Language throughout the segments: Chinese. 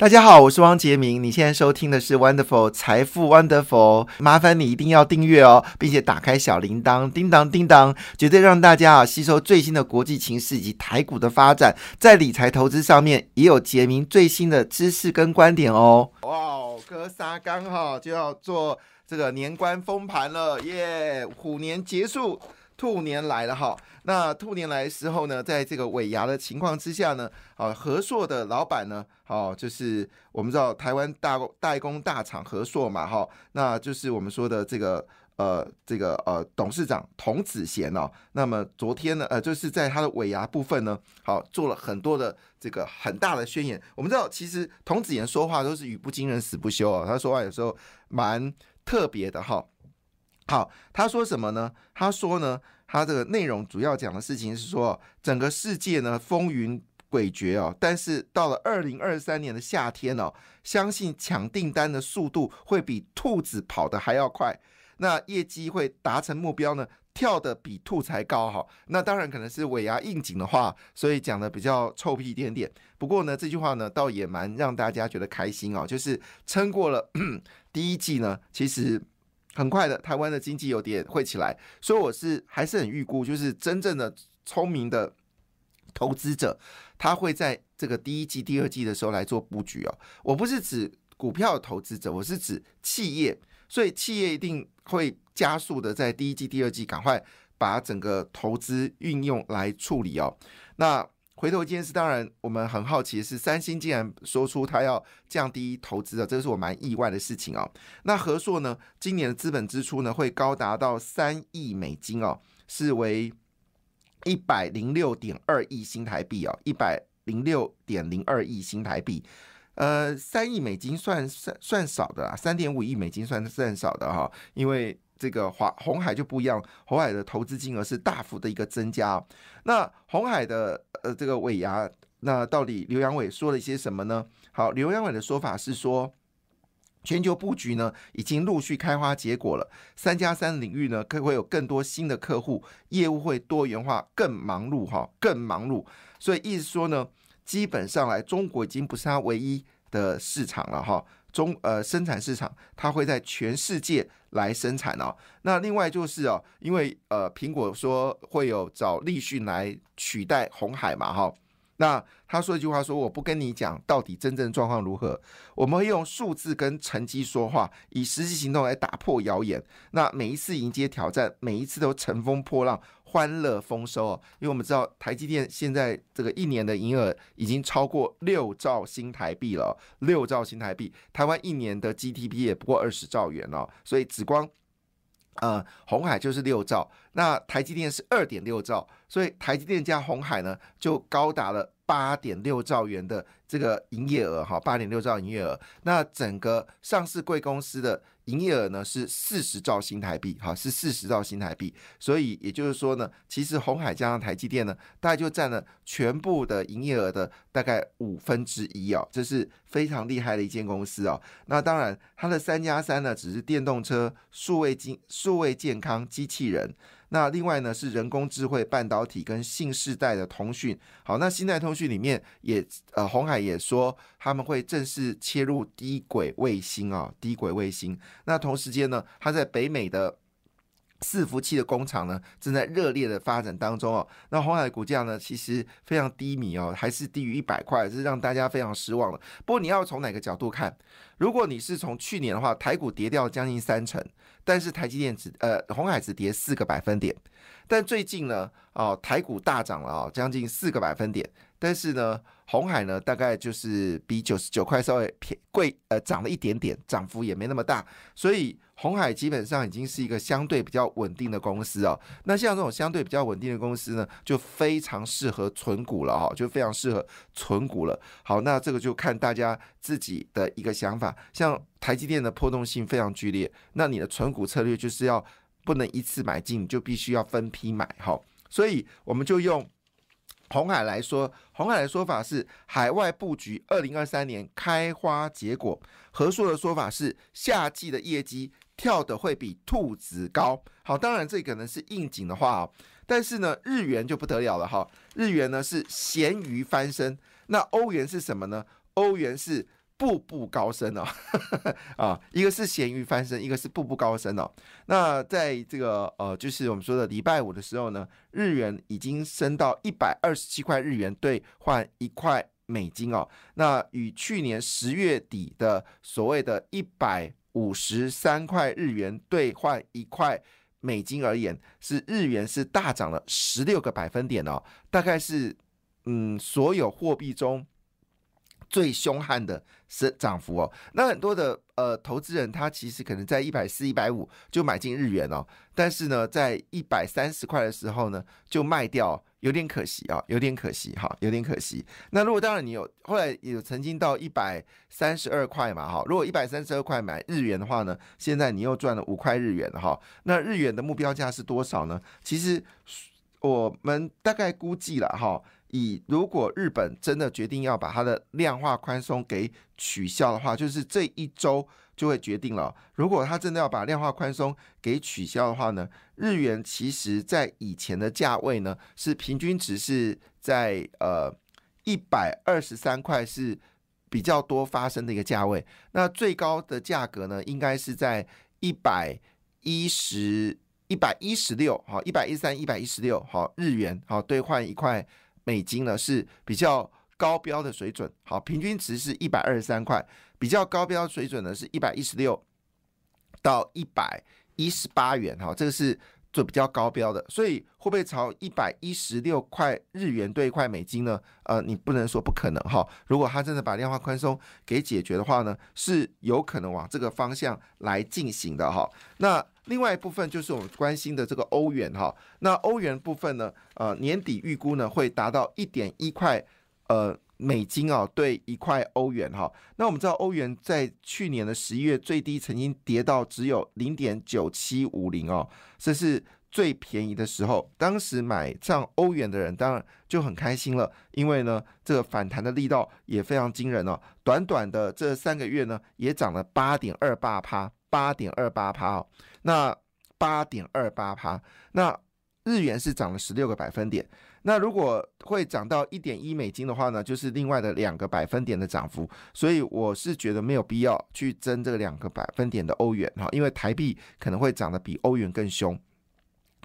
大家好，我是汪杰明。你现在收听的是 Wonderful 财富 Wonderful，麻烦你一定要订阅哦，并且打开小铃铛，叮当叮当，绝对让大家啊吸收最新的国际情势以及台股的发展，在理财投资上面也有杰明最新的知识跟观点哦。哇，哥仨刚好就要做这个年关封盘了耶！虎年结束，兔年来了哈。那兔年来的时候呢，在这个尾牙的情况之下呢，啊，和硕的老板呢，哦，就是我们知道台湾大代工大厂和硕嘛，哈，那就是我们说的这个呃，这个呃，董事长童子贤哦。那么昨天呢，呃，就是在他的尾牙部分呢，好做了很多的这个很大的宣言。我们知道，其实童子贤说话都是语不惊人死不休哦，他说话有时候蛮特别的哈。好，他说什么呢？他说呢。他这个内容主要讲的事情是说，整个世界呢风云诡谲哦，但是到了二零二三年的夏天哦，相信抢订单的速度会比兔子跑得还要快，那业绩会达成目标呢，跳得比兔才高哈。那当然可能是尾牙应景的话，所以讲的比较臭屁一点点。不过呢，这句话呢倒也蛮让大家觉得开心哦，就是撑过了 第一季呢，其实。很快的，台湾的经济有点会起来，所以我是还是很预估，就是真正的聪明的投资者，他会在这个第一季、第二季的时候来做布局哦。我不是指股票投资者，我是指企业，所以企业一定会加速的在第一季、第二季赶快把整个投资运用来处理哦。那回头一件事，当然我们很好奇的是，三星竟然说出他要降低投资的，这个是我蛮意外的事情哦。那和硕呢，今年的资本支出呢会高达到三亿美金哦，是为一百零六点二亿新台币哦，一百零六点零二亿新台币。呃，三亿美金算算算少的啦，三点五亿美金算算少的哈，因为。这个华红海就不一样，红海的投资金额是大幅的一个增加。那红海的呃这个尾牙，那到底刘阳伟说了一些什么呢？好，刘阳伟的说法是说，全球布局呢已经陆续开花结果了，三加三领域呢可会有更多新的客户，业务会多元化，更忙碌哈，更忙碌。所以意思说呢，基本上来中国已经不是他唯一的市场了哈。中呃生产市场，它会在全世界来生产哦。那另外就是哦，因为呃苹果说会有找立讯来取代红海嘛哈。那他说一句话说：“我不跟你讲到底真正状况如何，我们会用数字跟成绩说话，以实际行动来打破谣言。那每一次迎接挑战，每一次都乘风破浪。”欢乐丰收哦，因为我们知道台积电现在这个一年的营业额已经超过六兆新台币了，六兆新台币，台湾一年的 GDP 也不过二十兆元哦，所以紫光，呃，红海就是六兆，那台积电是二点六兆，所以台积电加红海呢就高达了八点六兆元的这个营业额哈，八点六兆营业额，那整个上市贵公司的。营业额呢是四十兆新台币，哈，是四十兆新台币，所以也就是说呢，其实红海加上台积电呢，大概就占了全部的营业额的大概五分之一哦，这是非常厉害的一间公司哦。那当然，它的三加三呢，只是电动车、数位经、数位健康、机器人。那另外呢是人工智慧、半导体跟新世代的通讯。好，那新代通讯里面也呃，红海也说他们会正式切入低轨卫星啊，低轨卫星。那同时间呢，它在北美的。伺服器的工厂呢，正在热烈的发展当中哦。那红海股价呢，其实非常低迷哦，还是低于一百块，是让大家非常失望的。不过你要从哪个角度看？如果你是从去年的话，台股跌掉将近三成，但是台积电只呃红海只跌四个百分点。但最近呢，哦台股大涨了啊，将近四个百分点。但是呢，红海呢，大概就是比九十九块稍微偏贵，呃，涨了一点点，涨幅也没那么大，所以红海基本上已经是一个相对比较稳定的公司哦。那像这种相对比较稳定的公司呢，就非常适合存股了哈，就非常适合存股了。好，那这个就看大家自己的一个想法。像台积电的波动性非常剧烈，那你的存股策略就是要不能一次买进，就必须要分批买哈。所以我们就用。红海来说，红海的说法是海外布局，二零二三年开花结果。和硕的说法是夏季的业绩跳的会比兔子高。好，当然这可能是应景的话哦，但是呢，日元就不得了了哈。日元呢是咸鱼翻身，那欧元是什么呢？欧元是步步高升哦，啊，一个是咸鱼翻身，一个是步步高升哦。那在这个呃，就是我们说的礼拜五的时候呢，日元已经升到一百二十七块日元兑换一块美金哦。那与去年十月底的所谓的一百五十三块日元兑换一块美金而言，是日元是大涨了十六个百分点哦，大概是嗯所有货币中。最凶悍的是涨幅哦，那很多的呃投资人他其实可能在一百四、一百五就买进日元哦，但是呢，在一百三十块的时候呢就卖掉，有点可惜啊，有点可惜哈，有点可惜。那如果当然你有后来有曾经到一百三十二块嘛哈，如果一百三十二块买日元的话呢，现在你又赚了五块日元哈，那日元的目标价是多少呢？其实我们大概估计了哈。以如果日本真的决定要把它的量化宽松给取消的话，就是这一周就会决定了。如果他真的要把量化宽松给取消的话呢，日元其实在以前的价位呢是平均值是在呃一百二十三块是比较多发生的一个价位，那最高的价格呢应该是在一百一十一百一十六好一百一三一百一十六好日元好兑换一块。美金呢是比较高标的水准，好，平均值是一百二十三块，比较高标水准呢是一百一十六到一百一十八元，哈，这个是做比较高标的，所以会不会朝一百一十六块日元兑一块美金呢？呃，你不能说不可能，哈，如果他真的把量化宽松给解决的话呢，是有可能往这个方向来进行的，哈，那。另外一部分就是我们关心的这个欧元哈，那欧元部分呢，呃，年底预估呢会达到一点一块呃美金啊，对一块欧元哈。那我们知道欧元在去年的十一月最低曾经跌到只有零点九七五零哦，这是最便宜的时候。当时买上欧元的人当然就很开心了，因为呢这个反弹的力道也非常惊人哦，短短的这三个月呢也涨了八点二八趴。八点二八趴哦，那八点二八趴，那日元是涨了十六个百分点。那如果会涨到一点一美金的话呢，就是另外的两个百分点的涨幅。所以我是觉得没有必要去争这个两个百分点的欧元哈，因为台币可能会涨得比欧元更凶。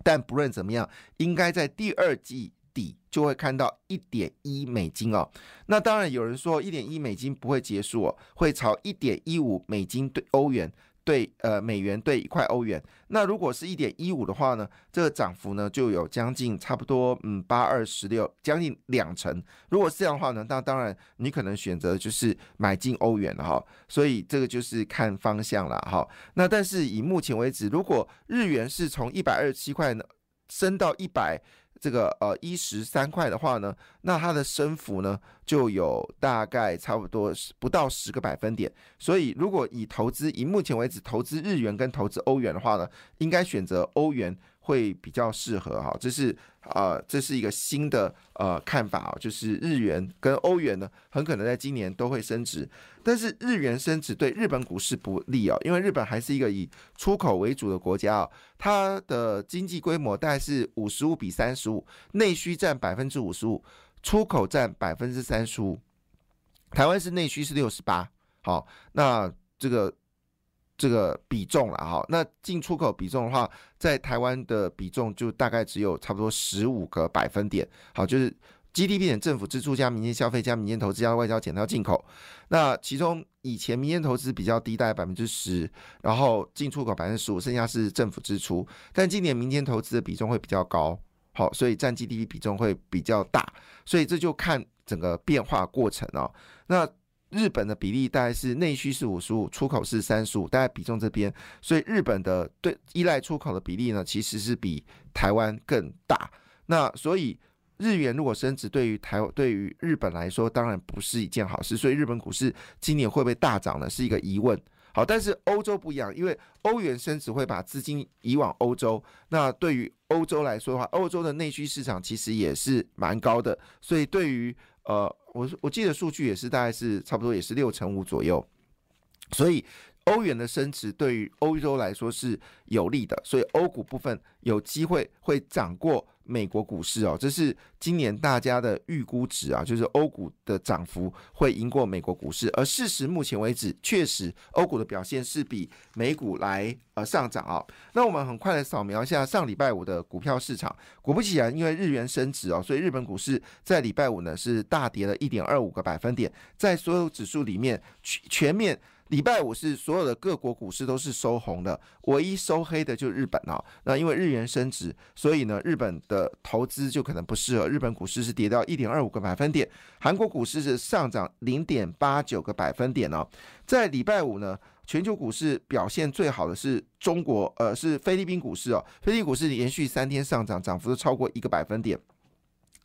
但不论怎么样，应该在第二季底就会看到一点一美金哦。那当然有人说一点一美金不会结束哦，会朝一点一五美金对欧元。对，呃，美元兑一块欧元，那如果是一点一五的话呢，这个涨幅呢就有将近差不多，嗯，八二十六，将近两成。如果是这样的话呢，那当然你可能选择就是买进欧元了哈。所以这个就是看方向了哈。那但是以目前为止，如果日元是从一百二十七块呢升到一百。这个呃一十三块的话呢，那它的升幅呢就有大概差不多不到十个百分点，所以如果以投资以目前为止投资日元跟投资欧元的话呢，应该选择欧元。会比较适合哈，这是呃，这是一个新的呃看法哦，就是日元跟欧元呢，很可能在今年都会升值，但是日元升值对日本股市不利哦，因为日本还是一个以出口为主的国家哦，它的经济规模大概是五十五比三十五，内需占百分之五十五，出口占百分之三十五，台湾是内需是六十八，好，那这个。这个比重了哈，那进出口比重的话，在台湾的比重就大概只有差不多十五个百分点。好，就是 GDP 减政府支出加民间消费加民间投资加外交减掉进口。那其中以前民间投资比较低，大概百分之十，然后进出口百分之十五，剩下是政府支出。但今年民间投资的比重会比较高，好，所以占 GDP 比重会比较大。所以这就看整个变化过程哦。那日本的比例大概是内需是五十五，出口是三十五，大概比重这边，所以日本的对依赖出口的比例呢，其实是比台湾更大。那所以日元如果升值，对于台对于日本来说，当然不是一件好事。所以日本股市今年会不会大涨呢？是一个疑问。好，但是欧洲不一样，因为欧元升值会把资金移往欧洲。那对于欧洲来说的话，欧洲的内需市场其实也是蛮高的，所以对于呃，我我记得数据也是大概是差不多也是六成五左右。所以。欧元的升值对于欧洲来说是有利的，所以欧股部分有机会会涨过美国股市哦，这是今年大家的预估值啊，就是欧股的涨幅会赢过美国股市。而事实目前为止，确实欧股的表现是比美股来呃上涨啊。那我们很快的扫描一下上礼拜五的股票市场，果不其然，因为日元升值哦，所以日本股市在礼拜五呢是大跌了一点二五个百分点，在所有指数里面全全面。礼拜五是所有的各国股市都是收红的，唯一收黑的就是日本啊。那因为日元升值，所以呢，日本的投资就可能不适合。日本股市是跌到一点二五个百分点，韩国股市是上涨零点八九个百分点哦。在礼拜五呢，全球股市表现最好的是中国，呃，是菲律宾股市哦。菲律宾股市连续三天上涨，涨幅都超过一个百分点。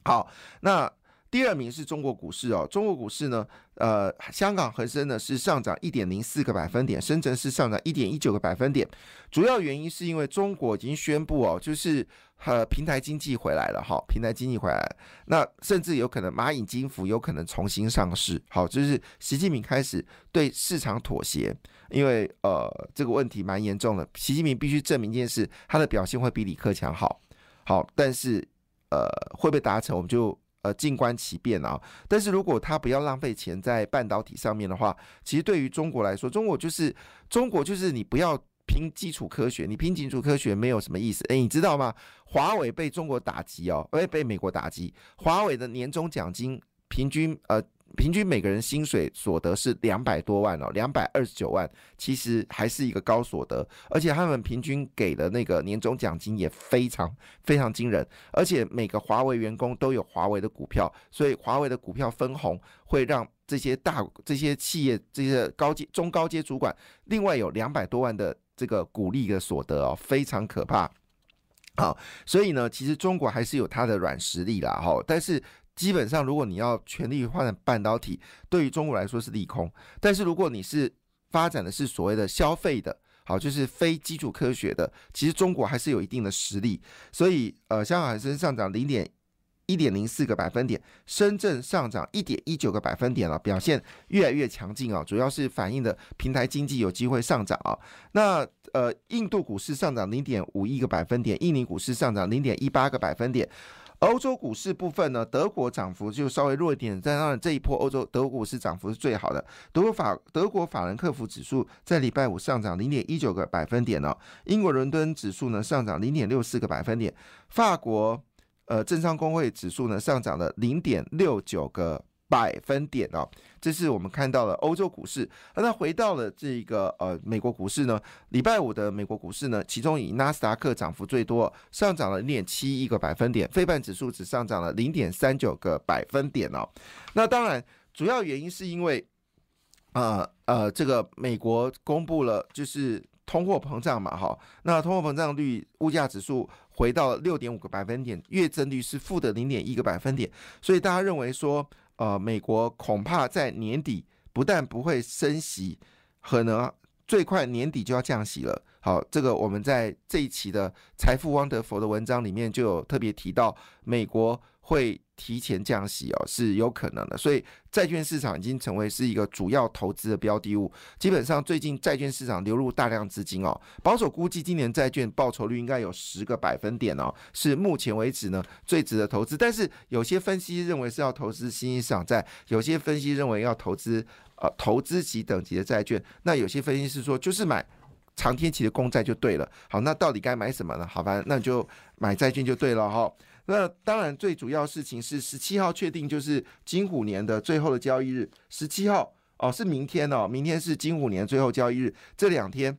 好，那。第二名是中国股市哦，中国股市呢，呃，香港恒生呢是上涨一点零四个百分点，深圳是上涨一点一九个百分点。主要原因是因为中国已经宣布哦，就是呃平台经济回来了哈，平台经济回来，那甚至有可能蚂蚁金服有可能重新上市。好，就是习近平开始对市场妥协，因为呃这个问题蛮严重的，习近平必须证明一件事，他的表现会比李克强好。好，但是呃会不会达成，我们就。呃，静观其变啊！但是如果他不要浪费钱在半导体上面的话，其实对于中国来说，中国就是中国就是你不要拼基础科学，你拼基础科学没有什么意思。诶，你知道吗？华为被中国打击哦，诶，被美国打击，华为的年终奖金平均呃。平均每个人薪水所得是两百多万哦，两百二十九万，其实还是一个高所得，而且他们平均给的那个年终奖金也非常非常惊人，而且每个华为员工都有华为的股票，所以华为的股票分红会让这些大这些企业这些高阶中高阶主管另外有两百多万的这个股利的所得哦，非常可怕。好，所以呢，其实中国还是有它的软实力啦，哈，但是。基本上，如果你要全力发展半导体，对于中国来说是利空。但是，如果你是发展的是所谓的消费的，好，就是非基础科学的，其实中国还是有一定的实力。所以，呃，香港恒生上涨零点一点零四个百分点，深圳上涨一点一九个百分点了，表现越来越强劲啊！主要是反映的平台经济有机会上涨啊。那呃，印度股市上涨零点五一个百分点，印尼股市上涨零点一八个百分点。欧洲股市部分呢，德国涨幅就稍微弱一点，但当然这一波欧洲德国股市涨幅是最好的。德国法德国法兰克福指数在礼拜五上涨零点一九个百分点哦，英国伦敦指数呢上涨零点六四个百分点，法国呃政商工会指数呢上涨了零点六九个。百分点哦，这是我们看到了欧洲股市。那回到了这个呃美国股市呢，礼拜五的美国股市呢，其中以纳斯达克涨幅最多，上涨了零点七一个百分点，非半指数只上涨了零点三九个百分点哦。那当然，主要原因是因为呃呃，这个美国公布了就是通货膨胀嘛，哈，那通货膨胀率物价指数回到六点五个百分点，月增率是负的零点一个百分点，所以大家认为说。呃，美国恐怕在年底不但不会升息，可能最快年底就要降息了。好，这个我们在这一期的财富汪德福的文章里面就有特别提到，美国会。提前降息哦是有可能的，所以债券市场已经成为是一个主要投资的标的物。基本上最近债券市场流入大量资金哦，保守估计今年债券报酬率应该有十个百分点哦，是目前为止呢最值得投资。但是有些分析认为是要投资新兴市场债，有些分析认为要投资呃投资级等级的债券，那有些分析是说就是买长天期的公债就对了。好，那到底该买什么呢？好吧，那就买债券就对了哈。那当然，最主要事情是十七号确定就是金虎年的最后的交易日。十七号哦，是明天哦，明天是金虎年最后交易日。这两天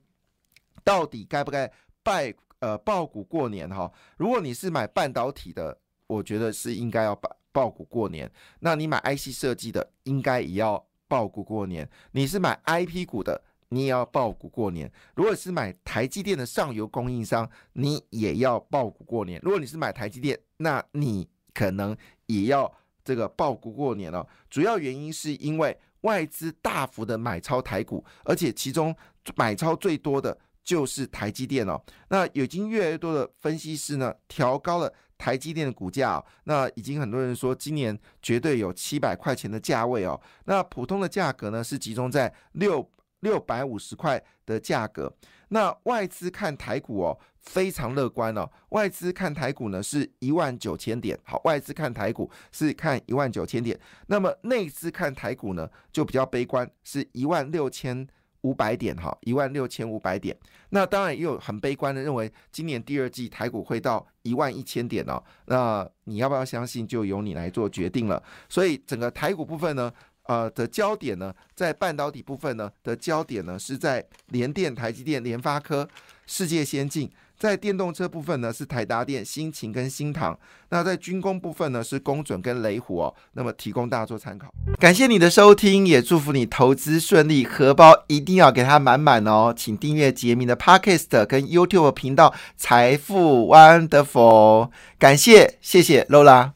到底该不该拜呃爆股过年哈？如果你是买半导体的，我觉得是应该要爆爆股过年。那你买 IC 设计的，应该也要爆股过年。你是买 IP 股的？你也要爆股过年。如果是买台积电的上游供应商，你也要爆股过年。如果你是买台积电，那你可能也要这个爆股过年了。主要原因是因为外资大幅的买超台股，而且其中买超最多的就是台积电哦。那已经越来越多的分析师呢，调高了台积电的股价。那已经很多人说，今年绝对有七百块钱的价位哦。那普通的价格呢，是集中在六。六百五十块的价格。那外资看台股哦，非常乐观哦。外资看台股呢是一万九千点，好，外资看台股是看一万九千点。那么内资看台股呢就比较悲观，是一万六千五百点，哈，一万六千五百点。那当然也有很悲观的认为，今年第二季台股会到一万一千点哦。那你要不要相信，就由你来做决定了。所以整个台股部分呢？呃的焦点呢，在半导体部分呢的焦点呢是在联电、台积电、联发科、世界先进；在电动车部分呢是台达电、新秦跟新唐；那在军工部分呢是工准跟雷虎哦。那么提供大家做参考。感谢你的收听，也祝福你投资顺利，荷包一定要给它满满哦。请订阅杰明的 Podcast 跟 YouTube 频道财富 Wonderful。感谢，谢谢 Lola。